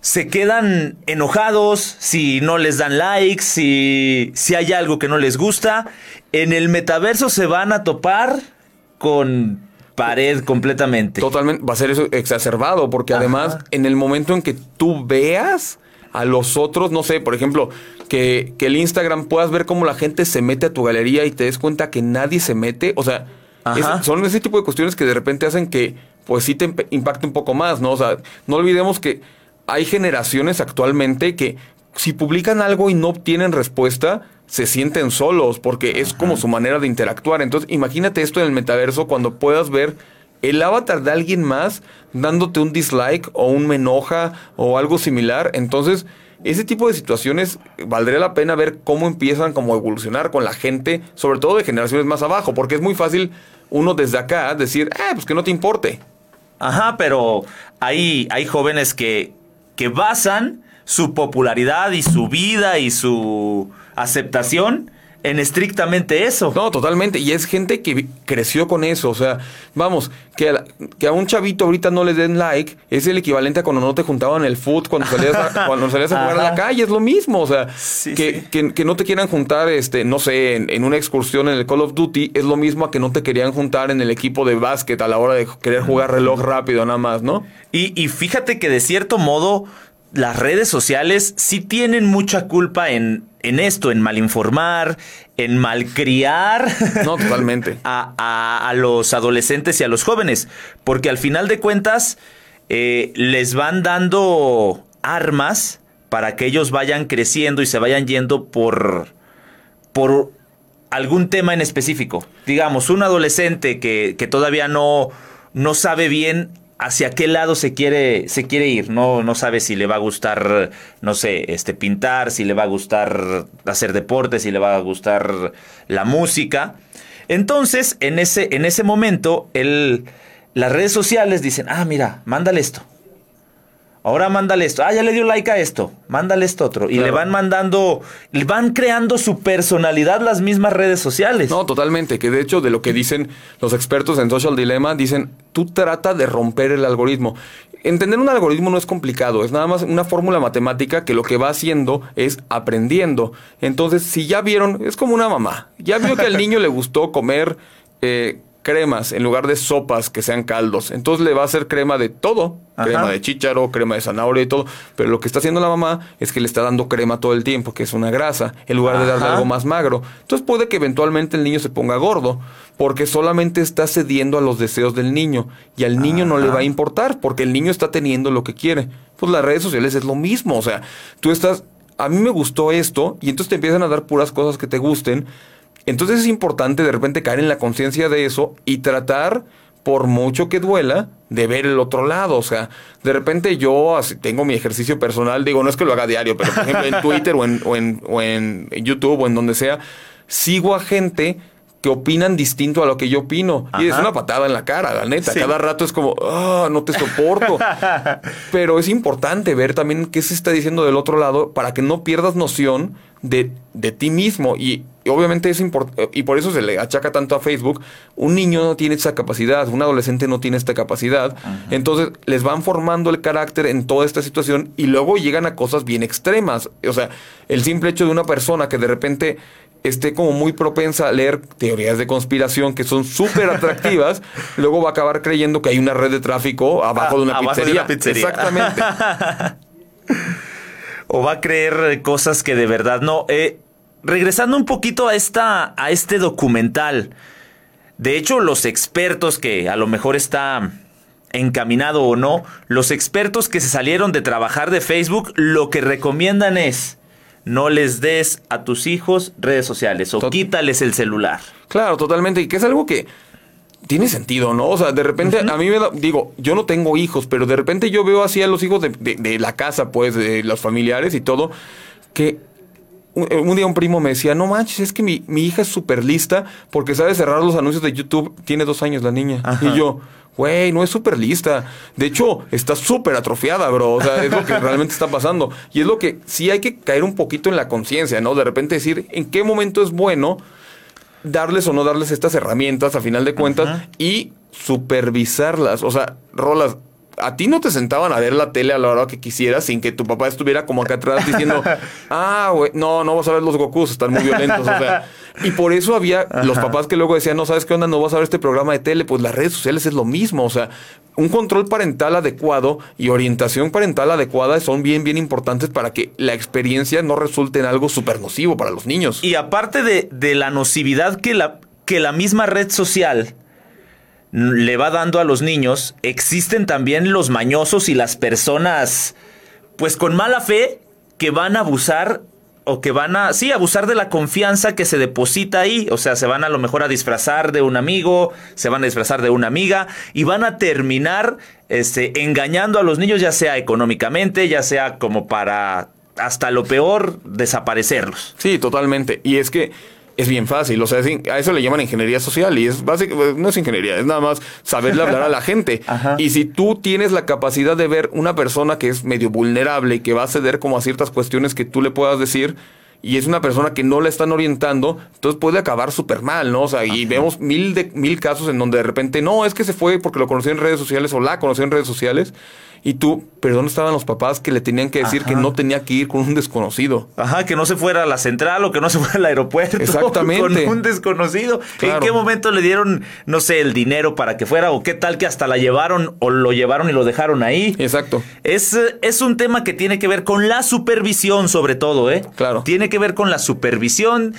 se quedan enojados si no les dan likes, si, si hay algo que no les gusta. En el metaverso se van a topar con pared completamente. Totalmente, va a ser eso exacerbado, porque además en el momento en que tú veas a los otros, no sé, por ejemplo, que, que el Instagram puedas ver cómo la gente se mete a tu galería y te des cuenta que nadie se mete, o sea, son ese tipo de cuestiones que de repente hacen que, pues sí te impacte un poco más, ¿no? O sea, no olvidemos que hay generaciones actualmente que si publican algo y no obtienen respuesta, se sienten solos porque es como su manera de interactuar. Entonces, imagínate esto en el metaverso cuando puedas ver el avatar de alguien más dándote un dislike o un me enoja o algo similar. Entonces, ese tipo de situaciones valdría la pena ver cómo empiezan como a evolucionar con la gente, sobre todo de generaciones más abajo, porque es muy fácil uno desde acá decir, eh, pues que no te importe. Ajá, pero hay, hay jóvenes que, que basan su popularidad y su vida y su aceptación en estrictamente eso. No, totalmente. Y es gente que creció con eso. O sea, vamos, que a, que a un chavito ahorita no le den like es el equivalente a cuando no te juntaban el foot, cuando salías a, cuando salías a jugar a la calle. Es lo mismo. O sea, que, Que, no te quieran juntar, este, no sé, en, una excursión en el Call of Duty es lo mismo a que no te querían juntar en el equipo de básquet a la hora de querer jugar reloj rápido nada más, ¿no? Y, y fíjate que de cierto modo las redes sociales sí tienen mucha culpa en, en esto, en malinformar, en malcriar. No, totalmente. a, los adolescentes y a los jóvenes. Porque al final de cuentas, eh, les van dando armas para que ellos vayan creciendo y se vayan yendo por. por algún tema en específico. Digamos, un adolescente que, que todavía no, no sabe bien hacia qué lado se quiere, se quiere ir. No, no sabe si le va a gustar, no sé, este, pintar, si le va a gustar hacer deporte, si le va a gustar la música. Entonces, en ese, en ese momento, el, las redes sociales dicen, ah, mira, mándale esto. Ahora mándale esto. Ah, ya le dio like a esto. Mándale esto otro. Y le van mandando, van creando su personalidad las mismas redes sociales. No, totalmente. Que de hecho, de lo que dicen los expertos en Social Dilemma, dicen, tú trata de romper el algoritmo. Entender un algoritmo no es complicado, es nada más una fórmula matemática que lo que va haciendo es aprendiendo. Entonces, si ya vieron, es como una mamá. Ya vio que al niño le gustó comer. Eh, cremas en lugar de sopas que sean caldos. Entonces le va a hacer crema de todo. Crema de chícharo, crema de zanahoria y todo. Pero lo que está haciendo la mamá es que le está dando crema todo el tiempo, que es una grasa, en lugar de darle algo más magro. Entonces puede que eventualmente el niño se ponga gordo, porque solamente está cediendo a los deseos del niño. Y al niño no le va a importar, porque el niño está teniendo lo que quiere. Pues las redes sociales es lo mismo. O sea, tú estás... A mí me gustó esto, y entonces te empiezan a dar puras cosas que te gusten entonces es importante de repente caer en la conciencia de eso y tratar, por mucho que duela, de ver el otro lado. O sea, de repente yo así, tengo mi ejercicio personal, digo, no es que lo haga diario, pero por ejemplo en Twitter o en, o en, o en YouTube o en donde sea, sigo a gente que opinan distinto a lo que yo opino. Y es una patada en la cara, la neta. Cada rato es como, ah, no te soporto. Pero es importante ver también qué se está diciendo del otro lado para que no pierdas noción de, de ti mismo. Y, obviamente es importante, y por eso se le achaca tanto a Facebook. Un niño no tiene esa capacidad, un adolescente no tiene esta capacidad. Entonces les van formando el carácter en toda esta situación y luego llegan a cosas bien extremas. O sea, el simple hecho de una persona que de repente esté como muy propensa a leer teorías de conspiración que son súper atractivas, luego va a acabar creyendo que hay una red de tráfico abajo, de, una ah, pizzería. Exactamente. o va a creer cosas que de verdad no. Eh, regresando un poquito a, esta, a este documental. De hecho, los expertos que a lo mejor está encaminado o no, los expertos que se salieron de trabajar de Facebook, lo que recomiendan es no les des a tus hijos redes sociales o quítales el celular. Claro, totalmente. Y que es algo que tiene sentido, ¿no? O sea, de repente a mí me da, digo, yo no tengo hijos, pero de repente yo veo así a los hijos de, la casa, pues, de los familiares y todo, que un, día un primo me decía, no manches, es que mi, hija es súper lista porque sabe cerrar los anuncios de YouTube. Tiene dos años la niña. Y yo, güey, no es súper lista. De hecho, está súper atrofiada, bro. O sea, es lo que realmente está pasando. Y es lo que sí hay que caer un poquito en la conciencia, ¿no? De repente decir en qué momento es bueno darles o no darles estas herramientas a final de cuentas y supervisarlas. O sea, rolas, a ti no te sentaban a ver la tele a la hora que quisieras sin que tu papá estuviera como acá atrás diciendo, ah, güey, no, no vas a ver los Gokus, están muy violentos. O sea, y por eso había los papás que luego decían, no sabes qué onda, no vas a ver este programa de tele. Pues las redes sociales es lo mismo. O sea, un control parental adecuado y orientación parental adecuada son bien, bien importantes para que la experiencia no resulte en algo súper nocivo para los niños. Y aparte de, de la nocividad que la, que la misma red social le va dando a los niños, existen también los mañosos y las personas, pues con mala fe, que van a abusar o que van a, sí, abusar de la confianza que se deposita ahí. O sea, se van a lo mejor a disfrazar de un amigo, se van a disfrazar de una amiga y van a terminar este, engañando a los niños, ya sea económicamente, ya sea como para hasta lo peor desaparecerlos. Sí, totalmente. Y es que es bien fácil. O sea, a eso le llaman ingeniería social y es básicamente, no es ingeniería, es nada más saberle hablar a la gente. Y si tú tienes la capacidad de ver una persona que es medio vulnerable y que va a ceder como a ciertas cuestiones que tú le puedas decir, y es una persona que no la están orientando, entonces puede acabar súper mal, ¿no? O sea, y vemos mil, de, mil casos en donde de repente, no, es que se fue porque lo conoció en redes sociales o la conoció en redes sociales y tú, pero ¿dónde estaban los papás que le tenían que decir que no tenía que ir con un desconocido? Ajá, que no se fuera a la central o que no se fuera al aeropuerto. Exactamente. Con un desconocido. ¿En qué momento le dieron, no sé, el dinero para que fuera? ¿O qué tal que hasta la llevaron o lo llevaron y lo dejaron ahí? Exacto. Es, es un tema que tiene que ver con la supervisión, sobre todo, ¿eh? Claro. Tiene que ver con la supervisión.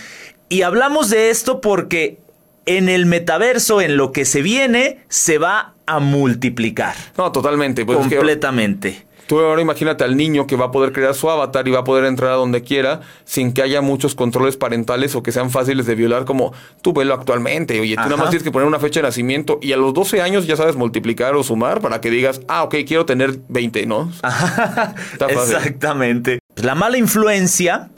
Y hablamos de esto porque en el metaverso, en lo que se viene, se va a multiplicar. No, totalmente. Pues completamente. tú ahora imagínate al niño que va a poder crear su avatar y va a poder entrar a donde quiera sin que haya muchos controles parentales o que sean fáciles de violar como tú velo actualmente. Oye, tú nada más tienes que poner una fecha de nacimiento y a los 12 años ya sabes multiplicar o sumar para que digas, ah, ok, quiero tener 20, ¿no? Exactamente. La mala influencia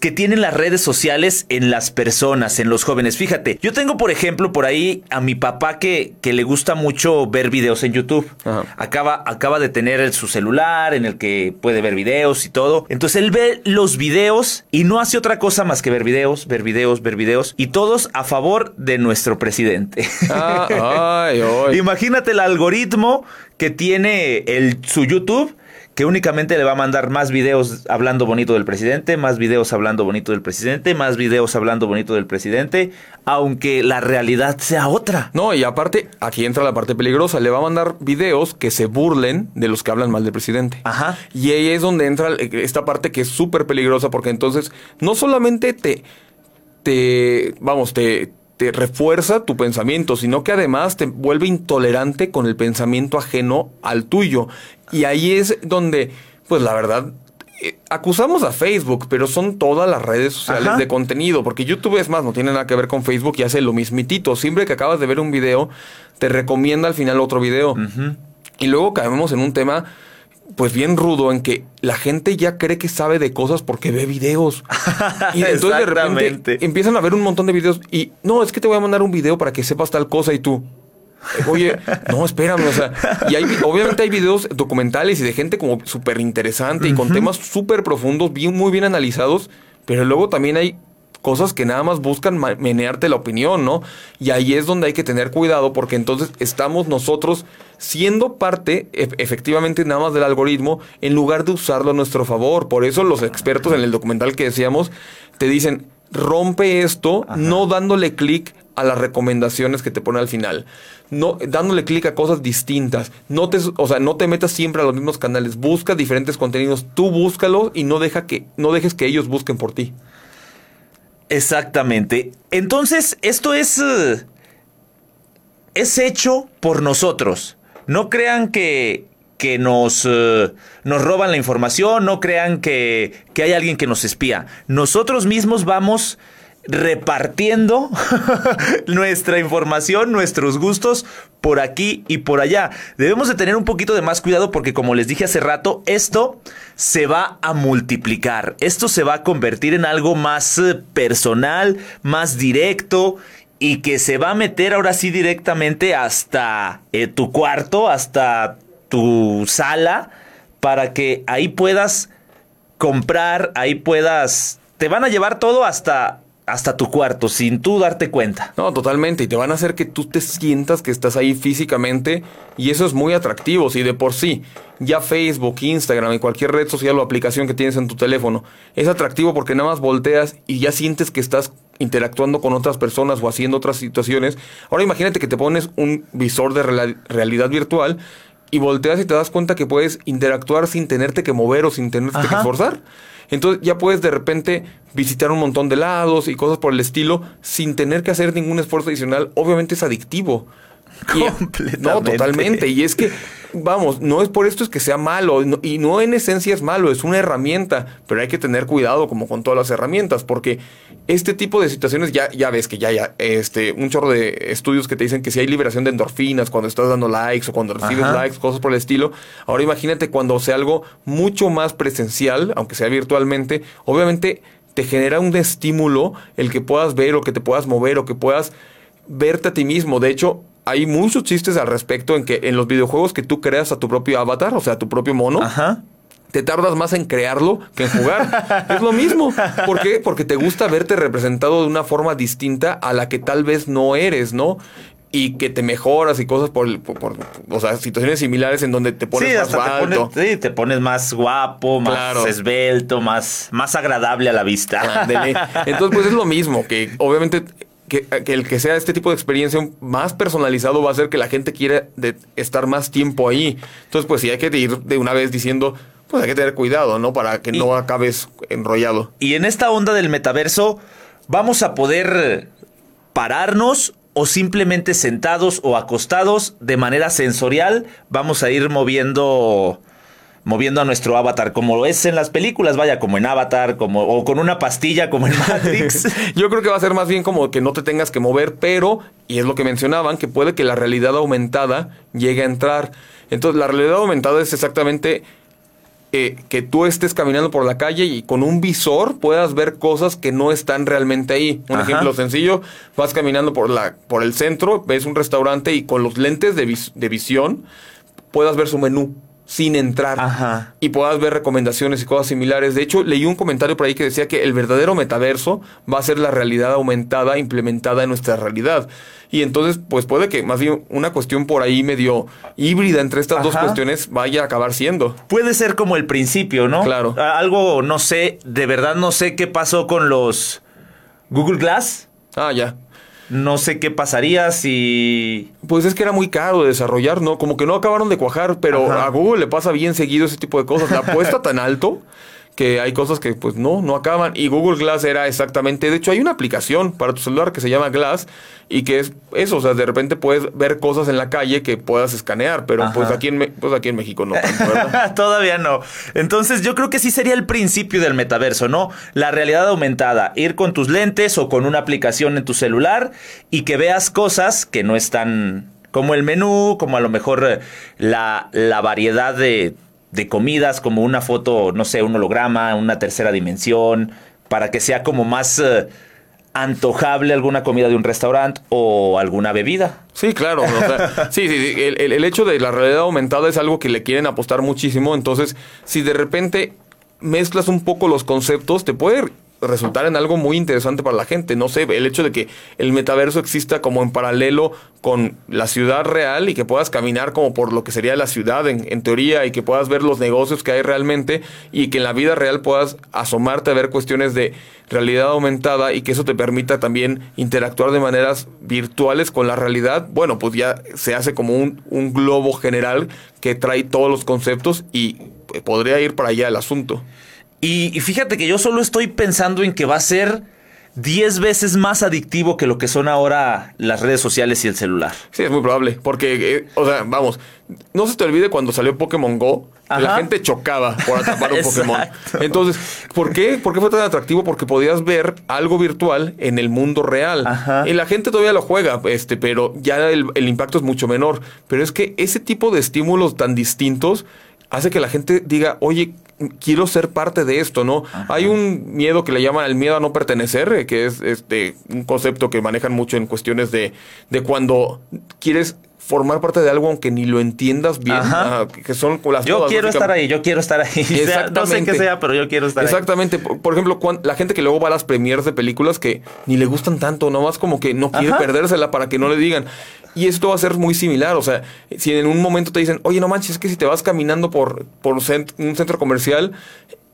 que tienen las redes sociales en las personas, en los jóvenes. Fíjate, yo tengo, por ejemplo, por ahí a mi papá que, que le gusta mucho ver videos en YouTube. Acaba, acaba de tener su celular en el que puede ver videos y todo. Entonces él ve los videos y no hace otra cosa más que ver videos, ver videos, ver videos. Y todos a favor de nuestro presidente. Ah, Imagínate el algoritmo que tiene el, su YouTube que únicamente le va a mandar más videos hablando bonito del presidente, más videos hablando bonito del presidente, más videos hablando bonito del presidente, aunque la realidad sea otra. No, y aparte, aquí entra la parte peligrosa, le va a mandar videos que se burlen de los que hablan mal del presidente. Ajá. Y ahí es donde entra esta parte que es súper peligrosa porque entonces no solamente te, te, vamos, te, te refuerza tu pensamiento, sino que además te vuelve intolerante con el pensamiento ajeno al tuyo. Y ahí es donde, pues la verdad, eh, acusamos a Facebook, pero son todas las redes sociales de contenido, porque YouTube es más, no tiene nada que ver con Facebook y hace lo mismitito. Siempre que acabas de ver un video, te recomienda al final otro video. Y luego caemos en un tema pues bien rudo en que la gente ya cree que sabe de cosas porque ve videos. y entonces de repente empiezan a ver un montón de videos y no, es que te voy a mandar un video para que sepas tal cosa y tú. Oye, no, espérame, o sea, y hay, obviamente hay videos documentales y de gente como súper interesante y con temas súper profundos, bien, muy bien analizados, pero luego también hay cosas que nada más buscan menearte la opinión, ¿no? Y ahí es donde hay que tener cuidado porque entonces estamos nosotros siendo parte efectivamente nada más del algoritmo en lugar de usarlo a nuestro favor. Por eso los expertos en el documental que decíamos te dicen, rompe esto no dándole clic a las recomendaciones que te pone al final. No, dándole clic a cosas distintas. No te, o sea, no te metas siempre a los mismos canales. Busca diferentes contenidos. Tú búscalos y no, deja que, no dejes que ellos busquen por ti. Exactamente. Entonces, esto es. Eh, es hecho por nosotros. No crean que, que nos, eh, nos roban la información, no crean que, que hay alguien que nos espía. Nosotros mismos vamos repartiendo nuestra información, nuestros gustos por aquí y por allá. Debemos de tener un poquito de más cuidado porque como les dije hace rato, esto se va a multiplicar. Esto se va a convertir en algo más eh, personal, más directo y que se va a meter ahora sí directamente hasta eh, tu cuarto, hasta tu sala, para que ahí puedas comprar, ahí puedas... Te van a llevar todo hasta hasta tu cuarto sin tú darte cuenta. No, totalmente. Y te van a hacer que tú te sientas que estás ahí físicamente y eso es muy atractivo. Si de por sí ya Facebook, Instagram y cualquier red social o aplicación que tienes en tu teléfono es atractivo porque nada más volteas y ya sientes que estás interactuando con otras personas o haciendo otras situaciones. Ahora imagínate que te pones un visor de realidad virtual y volteas y te das cuenta que puedes interactuar sin tenerte que mover o sin tenerte que esforzar. Entonces ya puedes de repente visitar un montón de lados y cosas por el estilo sin tener que hacer ningún esfuerzo adicional. Obviamente es adictivo. Completamente. no, totalmente. Y es que, vamos, no es por esto es que sea malo. y no en esencia es malo, es una herramienta. Pero hay que tener cuidado, como con todas las herramientas, porque este tipo de situaciones, ya, ya ves que ya hay este, un chorro de estudios que te dicen que si hay liberación de endorfinas cuando estás dando likes o cuando recibes likes, cosas por el estilo. Ahora imagínate cuando sea algo mucho más presencial, aunque sea virtualmente, obviamente te genera un estímulo el que puedas ver o que te puedas mover o que puedas verte a ti mismo. De hecho, hay muchos chistes al respecto en que en los videojuegos que tú creas a tu propio avatar, o sea, a tu propio mono. Te tardas más en crearlo que en jugar. es lo mismo. ¿Por qué? Porque te gusta verte representado de una forma distinta a la que tal vez no eres, ¿no? y que te mejoras y cosas por, o sea, situaciones similares en donde te pones más alto. Te pones, sí, te pones más guapo, más esbelto, más, más agradable a la vista. Entonces, pues es lo mismo, que obviamente que, el que sea este tipo de experiencia más personalizado va a hacer que la gente quiera de estar más tiempo ahí. Entonces, pues sí hay que ir de una vez diciendo, pues hay que tener cuidado, ¿no? Para que no acabes enrollado. Y en esta onda del metaverso, vamos a poder pararnos o simplemente sentados o acostados de manera sensorial, vamos a ir moviendo moviendo a nuestro avatar, como lo es en las películas, vaya, como en Avatar, como, o con una pastilla como en Matrix. Yo creo que va a ser más bien como que no te tengas que mover, pero, y es lo que mencionaban, que puede que la realidad aumentada llegue a entrar. Entonces, la realidad aumentada es exactamente eh, que tú estés caminando por la calle y con un visor puedas ver cosas que no están realmente ahí. Un ejemplo sencillo, vas caminando por, la, por el centro, ves un restaurante y con los lentes de, de visión puedas ver su menú sin entrar Ajá. y puedas ver recomendaciones y cosas similares. De hecho, leí un comentario por ahí que decía que el verdadero metaverso va a ser la realidad aumentada implementada en nuestra realidad. Y entonces, pues puede que más bien una cuestión por ahí medio híbrida entre estas dos cuestiones vaya a acabar siendo. Puede ser como el principio, ¿no? Claro. Algo, no sé, de verdad no sé qué pasó con los Google Glass. Ah, ya. No sé qué pasaría si... Pues es que era muy caro de desarrollar, ¿no? Como que no acabaron de cuajar, pero Ajá. a Google le pasa bien seguido ese tipo de cosas. La apuesta tan alto que hay cosas que pues no, no acaban. Y Google Glass era exactamente, de hecho hay una aplicación para tu celular que se llama Glass y que es eso, o sea, de repente puedes ver cosas en la calle que puedas escanear, pero Ajá. pues aquí en, pues aquí en México no. Todavía no. Entonces yo creo que sí sería el principio del metaverso, ¿no? La realidad aumentada, ir con tus lentes o con una aplicación en tu celular y que veas cosas que no están como el menú, como a lo mejor eh, la, la variedad de, de comidas, como una foto, no sé, un holograma, una tercera dimensión, para que sea como más eh, antojable alguna comida de un restaurante o alguna bebida. Sí, claro. o sea, sí, sí, sí, El, el- el hecho de la realidad aumentada es algo que le quieren apostar muchísimo. Entonces, si de repente mezclas un poco los conceptos, te puede resultar en algo muy interesante para la gente. No sé, el hecho de que el metaverso exista como en paralelo con la ciudad real y que puedas caminar como por lo que sería la ciudad en, en teoría y que puedas ver los negocios que hay realmente y que en la vida real puedas asomarte a ver cuestiones de realidad aumentada y que eso te permita también interactuar de maneras virtuales con la realidad, bueno, pues ya se hace como un, un globo general que trae todos los conceptos y eh, podría ir para allá el asunto. Y, y fíjate que yo solo estoy pensando en que va a ser 10 veces más adictivo que lo que son ahora las redes sociales y el celular. Sí, es muy probable, porque, eh, o sea, vamos, no se te olvide cuando salió Pokémon Go, la gente chocaba por atrapar un Pokémon. Entonces, ¿por qué? ¿Por qué fue tan atractivo? Porque podías ver algo virtual en el mundo real. Ajá. Y la gente todavía lo juega, este, pero ya el, el impacto es mucho menor. Pero es que ese tipo de estímulos tan distintos hace que la gente diga, oye, quiero ser parte de esto, ¿no? Hay un miedo que le llaman el miedo a no pertenecer, eh, que es este un concepto que manejan mucho en cuestiones de, de cuando quieres formar parte de algo aunque ni lo entiendas bien, Ajá. ah, que son las Yo quiero estar ahí, yo quiero estar ahí. Sea- no sé Exactamente. qué sea, pero yo quiero estar ahí. Exactamente. Por, ejemplo, la gente que luego va a las premiers de películas que ni le gustan tanto, nomás como que no quiere Ajá. perdérsela para que no le digan. Y esto va a ser muy similar. O sea, si en un momento te dicen, oye, no manches, es que si te vas caminando por, por cent- un centro comercial,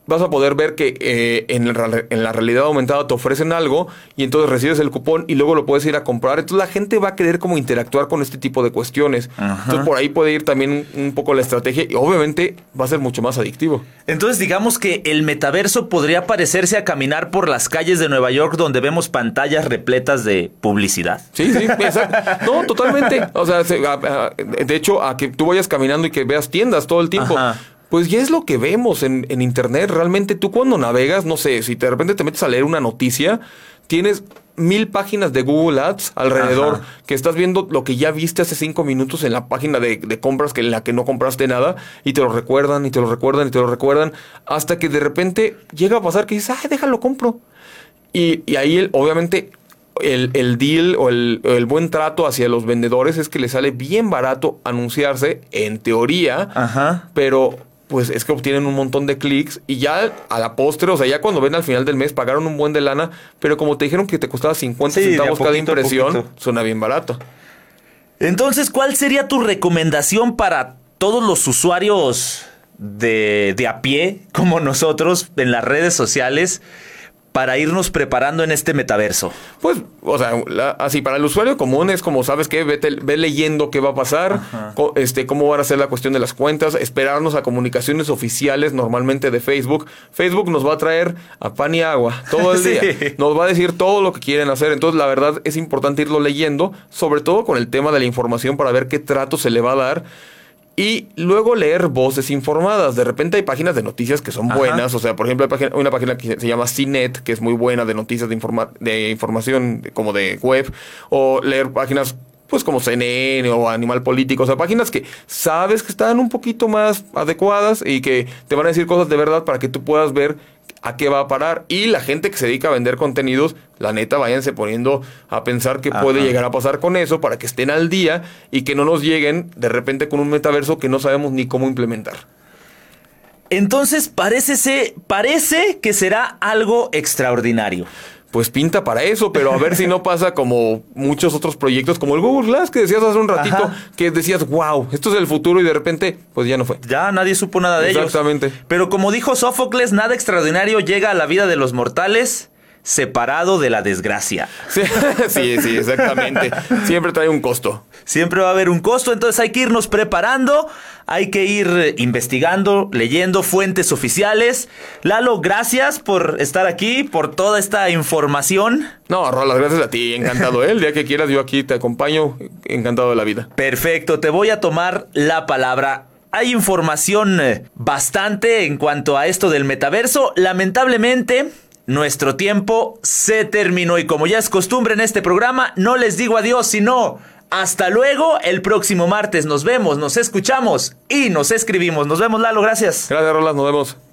vas a poder ver que eh, en, la, en la realidad aumentada te ofrecen algo y entonces recibes el cupón y luego lo puedes ir a comprar. Entonces la gente va a querer como interactuar con este tipo de cuestiones. Ajá. Entonces por ahí puede ir también un, un poco la estrategia y obviamente va a ser mucho más adictivo. Entonces digamos que el metaverso podría parecerse a caminar por las calles de Nueva York donde vemos pantallas repletas de publicidad. Sí, sí, exacto. No, totalmente. O sea, de hecho, a que tú vayas caminando y que veas tiendas todo el tiempo. Ajá. Pues ya es lo que vemos en, en internet. Realmente tú cuando navegas, no sé, si de repente te metes a leer una noticia, tienes mil páginas de Google Ads alrededor Ajá. que estás viendo lo que ya viste hace cinco minutos en la página de, de compras que en la que no compraste nada y te lo recuerdan y te lo recuerdan y te lo recuerdan hasta que de repente llega a pasar que dices, ay, déjalo compro. Y, y ahí, el- obviamente, el, el deal o el, el buen trato hacia los vendedores es que les sale bien barato anunciarse, en teoría, Ajá. pero pues es que obtienen un montón de clics y ya a la postre, o sea, ya cuando ven al final del mes pagaron un buen de lana, pero como te dijeron que te costaba 50 Sí, de a centavos cada poquito impresión, suena bien barato. Entonces, ¿cuál sería tu recomendación para todos los usuarios de, de a pie, como nosotros, en las redes sociales, para irnos preparando en este metaverso? Pues, o sea, la- así para el usuario común es como, ¿sabes qué? Vete, ve leyendo qué va a pasar, co- este, cómo van a ser la cuestión de las cuentas, esperarnos a comunicaciones oficiales normalmente de Facebook. Facebook nos va a traer a pan y agua todo el Sí. día. Nos va a decir todo lo que quieren hacer. Entonces, la verdad es importante irlo leyendo, sobre todo con el tema de la información para ver qué trato se le va a dar. Y luego leer voces informadas. De repente hay páginas de noticias que son Ajá. buenas. O sea, por ejemplo, hay una página que se llama CNET, que es muy buena de noticias de, informa- de información de- como de web. O leer páginas pues como CNN o Animal Político. O sea, páginas que sabes que están un poquito más adecuadas y que te van a decir cosas de verdad para que tú puedas ver a qué va a parar. Y la gente que se dedica a vender contenidos, la neta, váyanse poniendo a pensar qué puede llegar a pasar con eso para que estén al día y que no nos lleguen de repente con un metaverso que no sabemos ni cómo implementar. Entonces parece, parece que será algo extraordinario pues pinta para eso, pero a ver si no pasa como muchos otros proyectos, como el Google Glass que decías hace un ratito, que decías, wow, esto es el futuro y de repente, pues ya no fue. Ya nadie supo nada de ellos. Exactamente. Pero como dijo Sófocles, nada extraordinario llega a la vida de los mortales separado de la desgracia. Sí, sí, exactamente. Siempre trae un costo. Siempre va a haber un costo, entonces hay que irnos preparando, hay que ir investigando, leyendo fuentes oficiales. Lalo, gracias por estar aquí, por toda esta información. No, Rolas, gracias a ti, encantado. ¿eh? El día que quieras, yo aquí te acompaño, encantado de la vida. Perfecto, te voy a tomar la palabra hay información eh, bastante en cuanto a esto del metaverso. Lamentablemente, nuestro tiempo se terminó y como ya es costumbre en este programa, no les digo adiós, sino hasta luego. El próximo martes nos vemos, nos escuchamos y nos escribimos. Nos vemos, Lalo, gracias. Gracias, Roland, nos vemos.